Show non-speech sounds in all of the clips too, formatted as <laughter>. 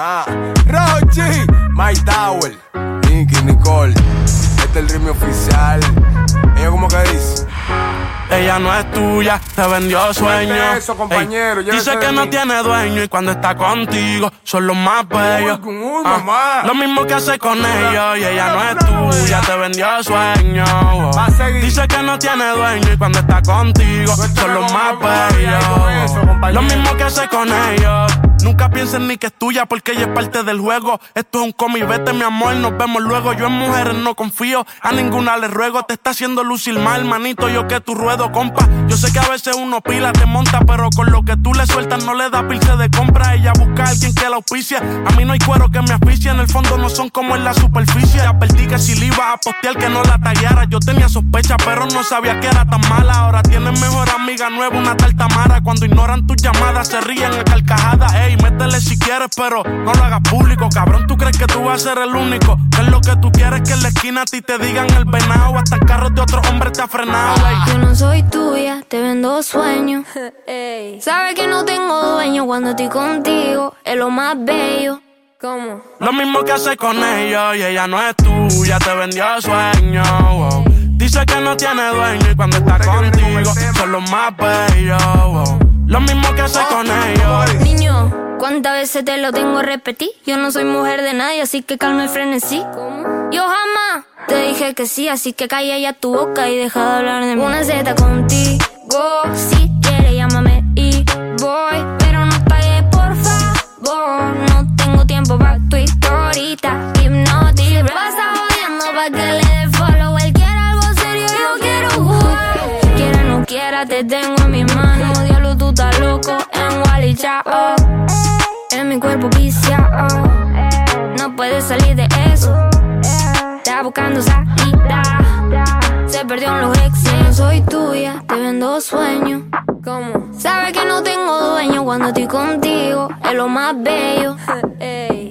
Ah, Rochi, My Tower, Nicky, Nicole. Este es el ritmo oficial. Ella como que dice. Ella no es tuya, te vendió sueños. eso, compañero, Ey, dice que no tiene dueño y cuando está contigo son los más bellos. Uy, uy, Ah, lo mismo que hace con ellos y ella no es tuya, te vendió seguir. Dice que no tiene dueño y cuando está contigo son los más bellos. Lo mismo que hace con ellos. Nunca pienses ni que es tuya porque ella es parte del juego. Esto es un cómic, vete mi amor, nos vemos luego. Yo en mujeres no confío, a ninguna le ruego. Te está haciendo lucir mal, manito, yo que tu ruedo, compa. Yo sé que a veces uno pila, te monta, pero con lo que tú le sueltas no le da pilce de compra. Ella busca a alguien que la auspicia. A mí no hay cuero que me asfixie, en el fondo no son como en la superficie. Advertí que si le iba a postear que no la tagueara. Yo tenía sospecha, pero no sabía que era tan mala. Ahora tienes mejor amiga nueva, una tal Tamara. Cuando ignoran tus llamadas, se ríen a carcajadas. Ey, métele si quieres, pero no lo hagas público. Cabrón, tú crees que tú vas a ser el único. Que es lo que tú quieres que en la esquina a ti te digan el venado. Hasta en carros de otro hombre te ha frenado. ey. Yo no soy tuya, te vendo sueños. <laughs> Sabes que no tengo dueño cuando estoy contigo, es lo más bello. ¿Cómo? Lo mismo que hace con ellos y ella no es tuya, te vendió sueños. wow. Dice que no tiene dueño y cuando está contigo son los más bellos. wow. Lo mismo que hace con ellos. Niño, ¿cuántas veces te lo tengo a repetir? Yo no soy mujer de nadie, así que calma el frenesí. ¿Cómo? Yo jamás te dije que sí, así que calla ya tu boca y deja de hablar de mí. Una Z contigo, si quieres llámame y voy, pero no pagues por favor. No tengo tiempo para tu historita, hipnotic. Pasa jodiendo pa' que le dé follow. Él quiere algo serio, yo quiero jugar. Quiera no quiera, te tengo en mi mano. Loco en Wally Chao. En mi cuerpo viciado. No puedes salir de eso. Está buscando salida. Se perdió en los exes. No soy tuya, te vendo sueños. ¿Cómo? Sabes que no tengo dueño cuando estoy contigo. Es lo más bello.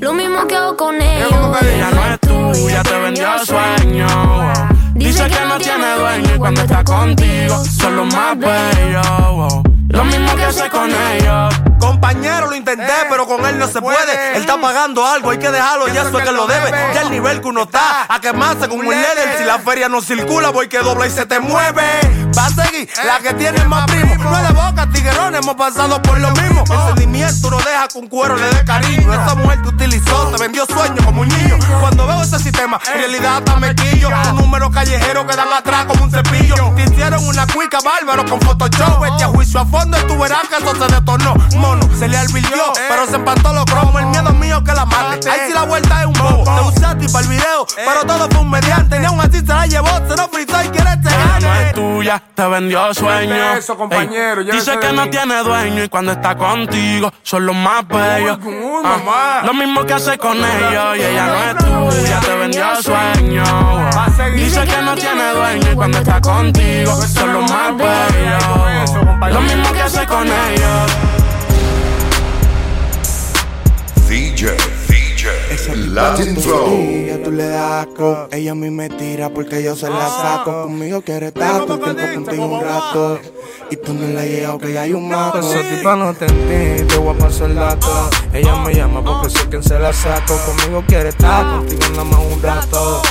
Lo mismo que hago con ellos. No es tuya, te vendió sueños. wow. Dice que no tiene dueño y cuando está contigo son los más bellos. Lo mismo que hace con ellos. Compañero, lo intenté, pero con él no se puede. Él está pagando algo, hay que dejarlo, ya eso es que lo debe. Ya el nivel que uno está, a quemarse con un líder. Si la feria no circula, voy que dobla y se te mueve. Va a seguir la que tiene más primo. No es de boca, tiguerón, hemos pasado por lo mismo. El sentimiento no deja que un cuero le dé cariño. Esa mujer te utilizó, te vendió sueños como un niño. Cuando veo ese sistema, en realidad hasta me quillo. Un número callejero que dan atrás como un cepillo. Te hicieron una cuica bárbaro con Photoshop. Este a juicio a fondo y tú verás que eso se detonó. Mono, se le alvirtió, pero se empantó los cromos. El miedo mío que la mate. Ahí sí la vuelta es un bobo. Te usaste para el video, pero todo fue un mediante. Ni aún así se la llevó, se lo fritó y quiere tuya, te vendió sueños. eso, compañero, Ey, llévese dice que no tiene dueño y cuando está contigo son los más bellos. Uy, uy, Ah, lo mismo que hace con ellos y ella no es tuya, te vendió seguir. Dice que no tiene dueño y cuando está contigo son los más bellos. Lo mismo que hace con ellos. Latin Flow. Ella tú le das asco. Ella a mí me tira porque yo se la saco. Conmigo quiere el tiempo contigo un rato. Y tú no le has llegado que ya hay un maco. Esa tipa no te entiende, te voy a pasar el dato. Ella me llama porque sé que se la saco. Conmigo quiere estar, contigo nada más un rato.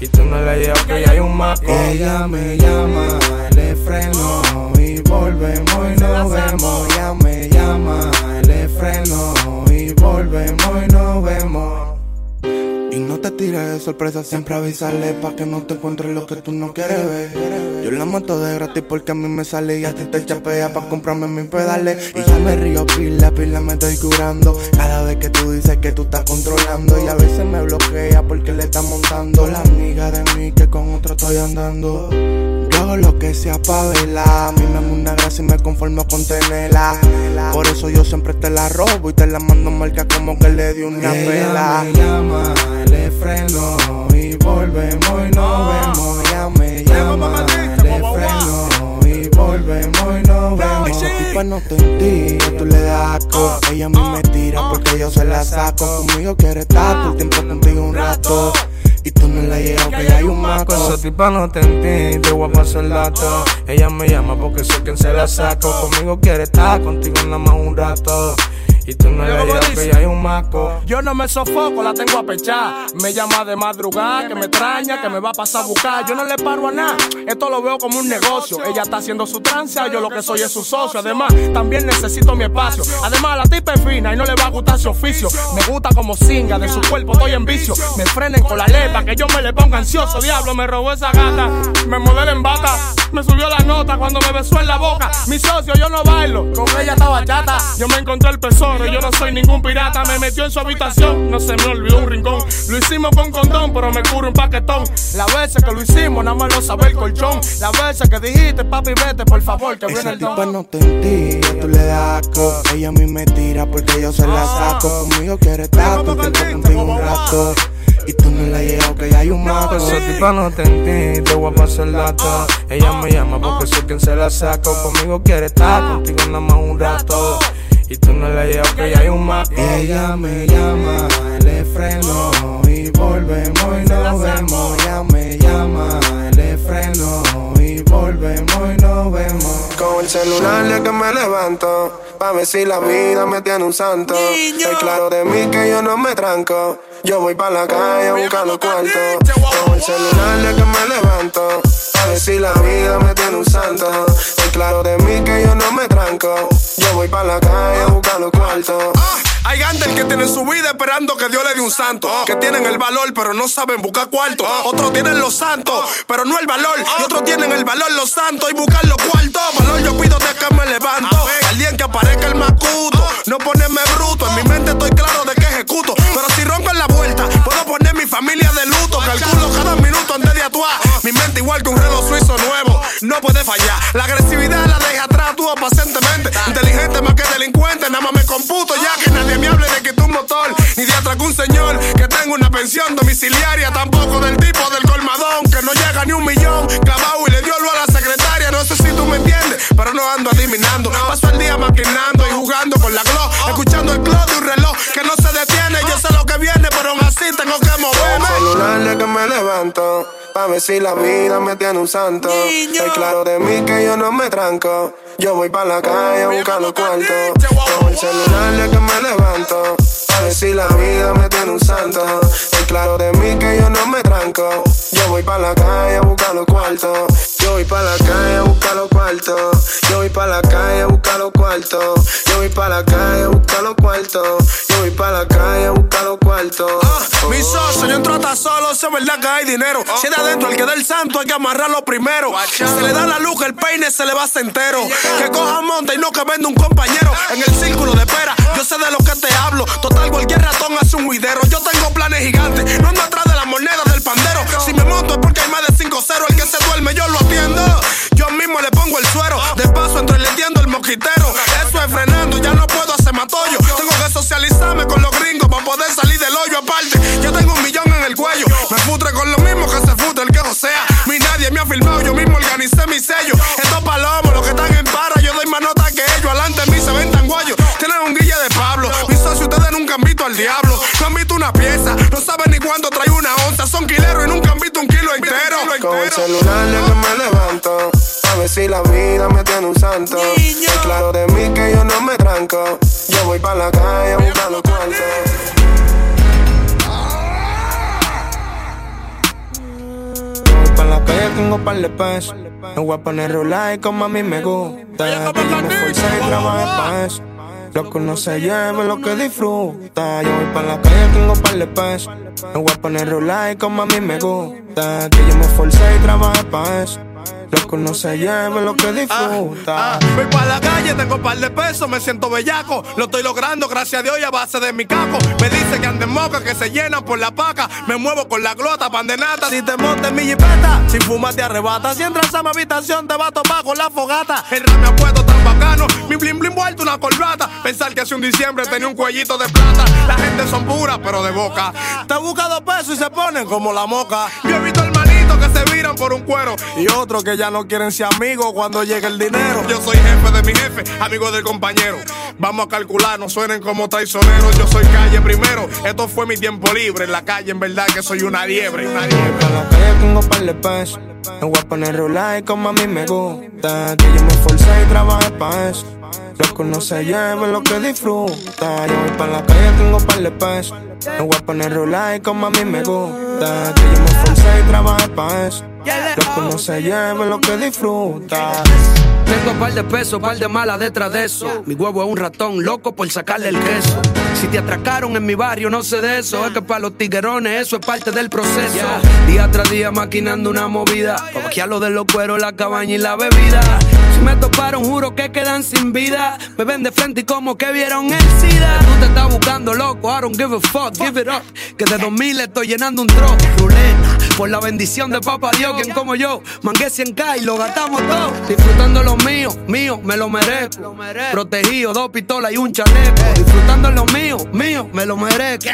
Y tú no le has llegado que ya hay un maco. Ella me llama, le freno y volvemos y nos vemos. Ella me llama, le freno y volvemos y nos vemos. Y no te tires de sorpresa, siempre avisarle pa' que no te encuentres lo que tú no quieres ver. Yo la mato de gratis porque a mí me sale y a ti te chapea pa' comprarme mis pedales. Y ya me río pila, pila me estoy curando. Cada vez que tú dices que tú estás controlando y a veces me bloquea porque le está montando la amiga de mí que con otro estoy andando. Yo hago lo que sea pa' verla. A mí me una gracia y me conformo con tenerla. Por eso yo siempre te la robo y te la mando marca como que le di una pela. Freno y volvemos y nos vemos. Ella me llama, le freno y volvemos y nos vemos. Esa tipa no te entiende, tú le das asco. Ella a mí me tira porque yo se la saco. Conmigo quiere estar todo el tiempo contigo un rato. Y tú no le has llegado que ya hay un maco. Esa tipa no te entiende, te voy a pasar el dato. Ella me llama porque sé que se la saco. Conmigo quiere estar, contigo nada más un rato. Y tú no le digas que ya hay un maco. Yo no me sofoco, la tengo a pechar. Me llama de madrugada, que me extraña, que me va a pasar a buscar. Yo no le paro a nada, esto lo veo como un negocio. Ella está haciendo su tranza, yo lo que soy es su socio. Además, también necesito mi espacio. Además, la tipa es fina y no le va a gustar su oficio. Me gusta como singa, de su cuerpo estoy en vicio. Me frenen con la lepa, que yo me le ponga ansioso. Diablo, me robó esa gata, me modela en vaca. Me subió la nota cuando me besó en la boca. Mi socio, yo no bailo, con ella estaba chata. Yo me encontré el tesoro, yo no soy ningún pirata. Me metió en su habitación, no se me olvidó un rincón. Lo hicimos con condón, pero me curo un paquetón. La veces que lo hicimos, nada más lo sabe el colchón. La veces que dijiste, papi, vete, por favor, que viene Esa el tipa don. no te entiende, tú le das asco. Ella a mí me tira porque yo se la saco. Conmigo quiere estar contento contigo un rato. Y tú no le has llegado que ya hay un maco. Esa tipa no te entiende, te voy a pasar el dato. Ella me llama porque sé quien se la saco. Conmigo quiere estar, contigo nada más un rato. Y tú no le has llegado que ya hay un. Y ella me llama, le freno y volvemos y nos vemos. Ella me llama, le freno y volvemos y nos vemos. Con el celular de que me levanto, pa' ver si la vida me tiene un santo. Es claro de mí que yo no me tranco. Yo voy pa' la calle a buscar los cuartos. Con el celular de que me levanto, pa' ver si la vida me tiene un santo. Es claro de mí que yo no me tranco. Yo voy pa' la calle a buscar los cuartos. Hay gentes que tienen su vida esperando que Dios le dé un santo. Que tienen el valor, pero no saben buscar cuarto. Otros tienen los santos, pero no el valor. Y otros tienen el valor, los santos, y buscar los cuartos. Valor yo pido de que me levanto. Alguien que aparezca el macuto. No ponerme bruto. En mi mente estoy claro de que ejecuto. Pero si ronco en la vuelta, puedo poner mi familia de luto. Calculo cada minuto antes de actuar. Mi mente igual que un reloj suizo nuevo. No puede fallar. La agresividad la deja atrás, actúo pacientemente. Inteligente más que delincuente. Nada más me computo ya que un señor que tenga una pensión domiciliaria. Tampoco del tipo del colmadón que no llega ni un millón. Clavado y le dio lo a la secretaria. No sé si tú me entiendes, pero no ando adivinando. Paso el día maquinando y jugando con la glow. Escuchando el clock de un reloj que no se detiene. Yo sé lo que viene, pero aún así tengo que el moverme. celular de que me levanto, pa' ver si la vida me tiene un santo. Es claro de mí que yo no me tranco. Yo voy pa' la calle a buscar los cuartos. Con el celular de que me levanto, pa' ver si la vida me tiene un santo. Es claro de mí que yo no me tranco. Yo voy pa' la calle a buscar los cuartos. Yo voy pa' la calle a buscar los cuartos. Yo voy pa' la calle a buscar los cuartos. Yo voy pa' la calle a buscar los cuartos. Yo voy pa' la calle a buscar los cuartos. Mi socio, yo entro hasta solo, es verdad que hay dinero. Si es de adentro el que da el santo, hay que amarrarlo primero. Se le da la luz, el peine se le va hasta entero. Que coja monta y no que venda un compañero. En el círculo de espera, yo sé de lo que te hablo. Total, cualquier ratón hace un juidero. Yo tengo planes gigantes, no ando atrás de la moneda del pandero. Si me monto es porque hay más de 5-0. El que se duerme, yo lo atiendo. Yo mismo le pongo el suero. De paso, entro y le tiendo el mosquitero. Eso es frenando, ya no puedo hacer matollo. Tengo que socializarme con los gringos para poder salir del hoyo aparte. Yo tengo un millón en el cuello. Me futre con lo mismo que se futre el que josea. Mi nadie me ha filmado, yo mismo organicé mi sello. Estos palomos, los que están en para, yo doy más nota que ellos. Adelante de mí se ven tan guayos. Tienen un guille de Pablo. Mis socios, ustedes nunca han visto al diablo. No han visto una pieza, no saben ni cuándo trae una onza. Son quileros y nunca han visto un kilo entero. Con el celular que me ver si la vida me tiene un santo. Es claro de mí que yo no me tranco. Yo voy pa' la calle a buscar los cuartos. Yo voy pa' la calle, tengo par de pesos. Me voy a poner rolar como a mí me gusta. Que yo me esforcé y trabajé pa' eso. Lo que uno se lleva es lo que disfruta. Yo voy pa' la calle, tengo par de pesos. Me voy a poner rolar como a mí me gusta. Que yo me esforcé y trabajé pa' eso. Lo que uno se lleva es lo que disfruta. Ah, voy para la calle, tengo un par de pesos, me siento bellaco. Lo estoy logrando, gracias a Dios, y a base de mi caco. Me dice que anden moca, que se llenan por la paca. Me muevo con la glota, pan de nata. Si te montes mi jipeta, si fumas te arrebata. Si entras a mi habitación, te va a topar con la fogata. El rap me ha puesto tan bacano, mi blim blim vuelto una corbata. Pensar que hace un diciembre tenía un cuellito de plata. La gente son puras, pero de boca. Te busca dos pesos y se ponen como la moca. Yo he visto que viran por un cuero. Y otros que ya no quieren ser amigos cuando llegue el dinero. Yo soy jefe de mi jefe, amigo del compañero. Vamos a calcular, no suenen como traicioneros. Yo soy calle primero. Esto fue mi tiempo libre. En la calle, en verdad, que soy una liebre. Una liebre. Pa' la calle tengo par de pesos. Me voy a poner rolar como a mí me gusta. Que yo me esforcé y trabajé pa' eso. Loco no se lleve lo que disfruta. Yo voy pa' la calle, tengo par de pesos. Me voy a poner rola y como a mí me gusta. Que yo me esforcé y trabajé pa' eso. Loco no se lleve lo que disfruta. Tengo par de pesos, par de malas detrás de eso. Mi huevo es un ratón loco por sacarle el queso. Si te atracaron en mi barrio, no sé de eso. Es que para los tiguerones eso es parte del proceso. Día tras día maquinando una movida. Pa' lo de los cueros, la cabaña y la bebida. Me toparon, juro que quedan sin vida. Me ven de frente y como que vieron el SIDA. Tú te estás buscando, loco. I don't give a fuck, give it up. Que de 2000 estoy llenando un truck. Ruleta, por la bendición de Papá Dios, quien como yo. Mangué 100k y lo gastamos todo. Disfrutando lo mío, mío, me lo merezco. Protegido, dos pistolas y un chaleco. Disfrutando lo mío, mío, me lo merezco.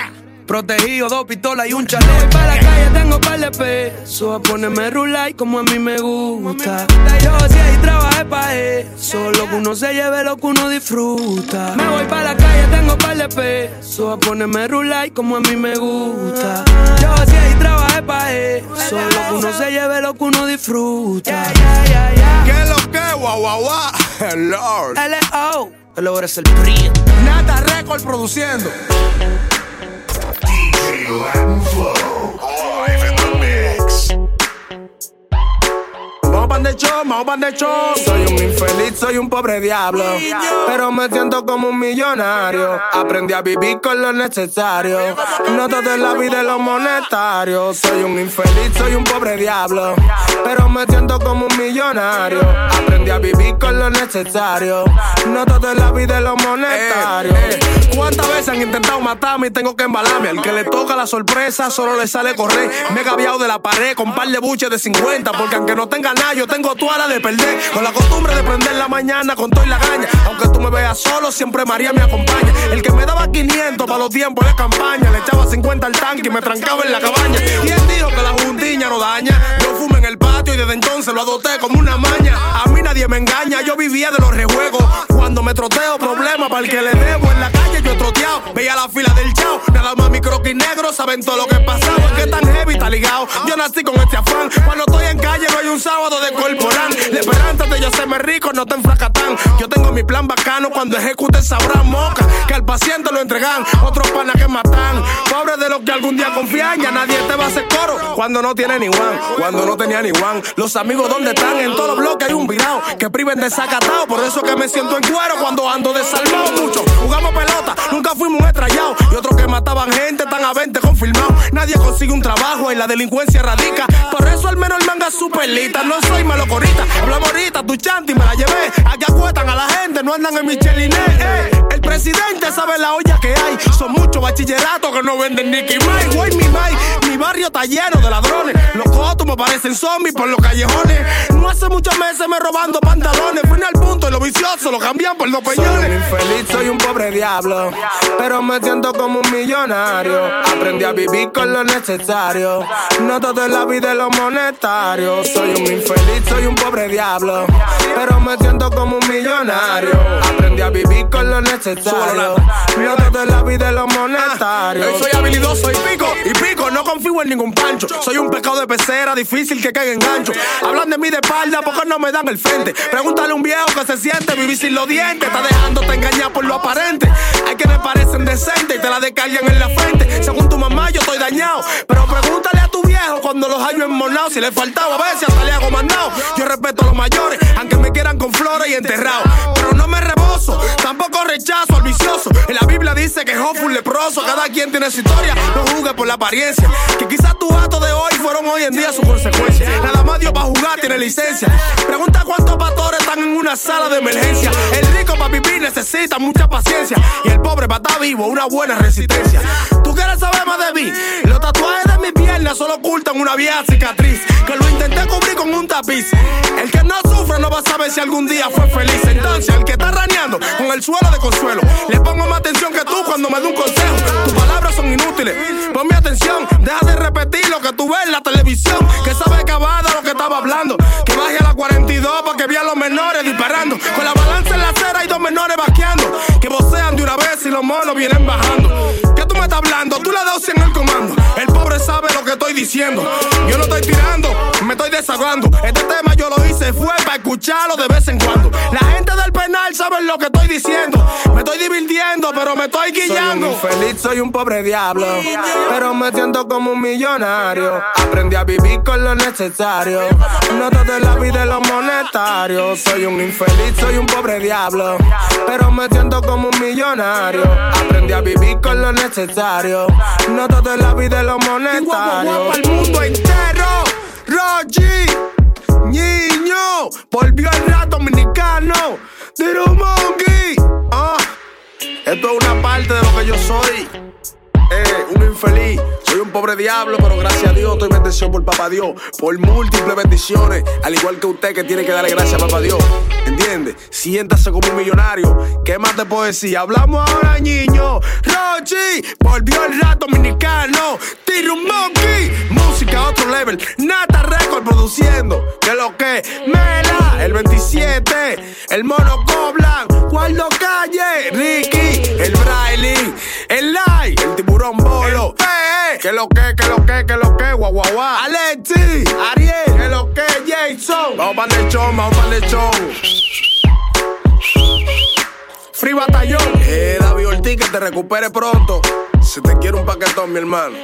Protegido, dos pistolas y un chaleco. Voy para la calle, tengo par de pesos. A ponerme rulay como a mí me gusta. Yo sí ahí trabajé pa' eso. Lo que uno se lleve, lo que uno disfruta. Me voy para la calle, tengo par de pesos. A ponerme rulay como a mí me gusta. Yo sí ahí trabajé pa' eso. Lo que uno se lleve, lo que uno disfruta. ¿Qué es lo que? Guau, guau, guau. Lord. L.O. El es el PRI. Nata Record produciendo. De show. Soy un infeliz, soy un pobre diablo. Pero me siento como un millonario. Aprendí a vivir con lo necesario. No todo en la vida es lo monetario. Soy un infeliz, soy un pobre diablo. Pero me siento como un millonario. Aprendí a vivir con lo necesario. No todo en la vida es lo monetario. ¿Cuántas veces han intentado matarme y tengo que embalarme? Al que le toca la sorpresa solo le sale correr. Me he gaviado de la pared con par de buches de 50. Porque aunque no tenga nada, yo tengo de perder. Con la costumbre de prender la mañana con todo y la gaña. Aunque tú me veas solo, siempre María me acompaña. El que me daba 500 para los tiempos de campaña. Le echaba 50 al tanque y me trancaba en la cabaña. ¿Quién dijo que la juntiña no daña? Yo fumo en el patio y desde entonces lo adopté como una maña. A mí nadie me engaña, yo vivía de los rejuegos. Cuando me troteo, problema para el que le debo. En la calle yo he troteado, veía la fila del chao. Nada más mi croquis negro saben todo lo que pasaba. Que tan heavy está ligado. Yo nací con este afán. Cuando estoy en calle no hay un sábado de corporal. De yo serme rico no te enfracatán. Yo tengo mi plan bacano cuando ejecute sabrán moca. Que al paciente lo entregan, otros panas que matan. Pobre de los que algún día confían, ya nadie te va a hacer coro. Cuando no tiene ni one, cuando no tenía ni one. Los amigos, ¿dónde están? En todos los bloques hay un virado que priven de sacatao. Por eso que me siento en cuando ando desalmado mucho. Jugamos pelota, nunca fuimos un estrellado. Y otros que mataban gente están a 20 confirmados. Nadie consigue un trabajo y la delincuencia radica. Por eso al menos el manga es superlita. No soy malocorita, hablamos ahorita, tu chanti me la llevé. Aquí acuestan a la gente, no andan en Micheliné. Eh. El presidente sabe la olla que hay. Son muchos bachilleratos que no venden ni Mike. Güey, mi mi barrio está lleno de ladrones. Los cotos parecen zombies por los callejones. No hace muchos meses me robando pantalones. Fui al punto y los viciosos lo por los peñones. Soy un infeliz, soy un pobre diablo. Pero me siento como un millonario. Aprendí a vivir con lo necesario. No todo en la vida es lo monetario. Soy un infeliz, soy un pobre diablo. Pero me siento como un millonario. Aprendí a vivir con lo necesario. No todo en la vida es lo monetario. soy habilidoso y pico, y pico, no confío en ningún pancho. Soy un pescado de pecera, difícil que caiga en gancho. Hablan de mí de espalda porque no me dan el frente. Pregúntale a un viejo que se siente vivir sin los dientes. Está dejándote engañar por lo aparente. Hay que me parecen decentes y te la descargan en la frente. Según tu mamá, yo estoy dañado. Pero pregúntale a tu viejo cuando los hallo enmornados. Si le faltaba a veces hasta le hago mandado. Yo respeto a los mayores, aunque me quieran con flores y enterrado. Pero no me rebozo, tampoco rechazo al vicioso. En la Biblia dice que Job un leproso. Cada quien tiene su historia, no juzgue por la apariencia. Que quizás tus actos de hoy fueron hoy en día su consecuencia. Nada más Dios para jugar tiene licencia. Pregunta cuántos pastores están en una sala de emergencia. El rico para vivir necesita mucha paciencia. Y el pobre para estar vivo, una buena resistencia. ¿Tú quieres saber más de mí? Los tatuajes de mi pierna solo ocultan una vieja cicatriz. Que lo intenté cubrir con un tapiz. El que no sufre no va a saber si algún día fue feliz. Entonces, el que está raneando con el suelo de consuelo, le pongo más atención que tú cuando me da un consejo. Tus palabras son inútiles. Ponme atención, deja de repetir lo que tú ves en la televisión. Que sabe acabada lo que estaba hablando. Que baje a la 42 para que vean los menores disparando. Con la balanza en la acera hay dos menores vaqueando. Que vocean de una vez y los monos vienen bajando. ¿Qué tú me estás hablando? Tú le das en el comando. El pobre sabe lo que estoy diciendo. Yo no estoy tirando, me estoy desahogando. Este tema yo lo hice, fue para escucharlo de vez en cuando. Lo que estoy diciendo. Me estoy divirtiendo, pero me estoy guillando. Soy un infeliz, soy un pobre diablo. Pero me siento como un millonario. Aprendí a vivir con lo necesario. No todo la vida de los monetarios. Soy un infeliz, soy un pobre diablo. Pero me siento como un millonario. Aprendí a vivir con lo necesario. No todo la vida de los monetarios. el mundo entero. Rogi, niño, volvió el rap dominicano. Tiro Monkey. Ah, esto es una parte de lo que yo soy. Eh, un infeliz, soy un pobre diablo, pero gracias a Dios estoy bendecido por Papá Dios, por múltiples bendiciones, al igual que usted que tiene que darle gracias a Papá Dios. ¿Entiende? Siéntase como un millonario. ¿Qué más te puedo decir? Hablamos ahora, niño. Rochi, volvió el rap dominicano. Tiro un monkey, música a otro level. Nata Record produciendo. Que lo que? El 27, el mono Coblan, Guardo Calle, Ricky, el Braille, el Lai, el tiburón bolo. Que lo que, que lo que, que lo que, guau guau guau. Alexi, Ariel, que lo que, Jason. Vamos para el show, vamos para el show. Free Batallón. Eh, David Ortiz, que te recupere pronto. Si te quiero un paquetón, mi hermano.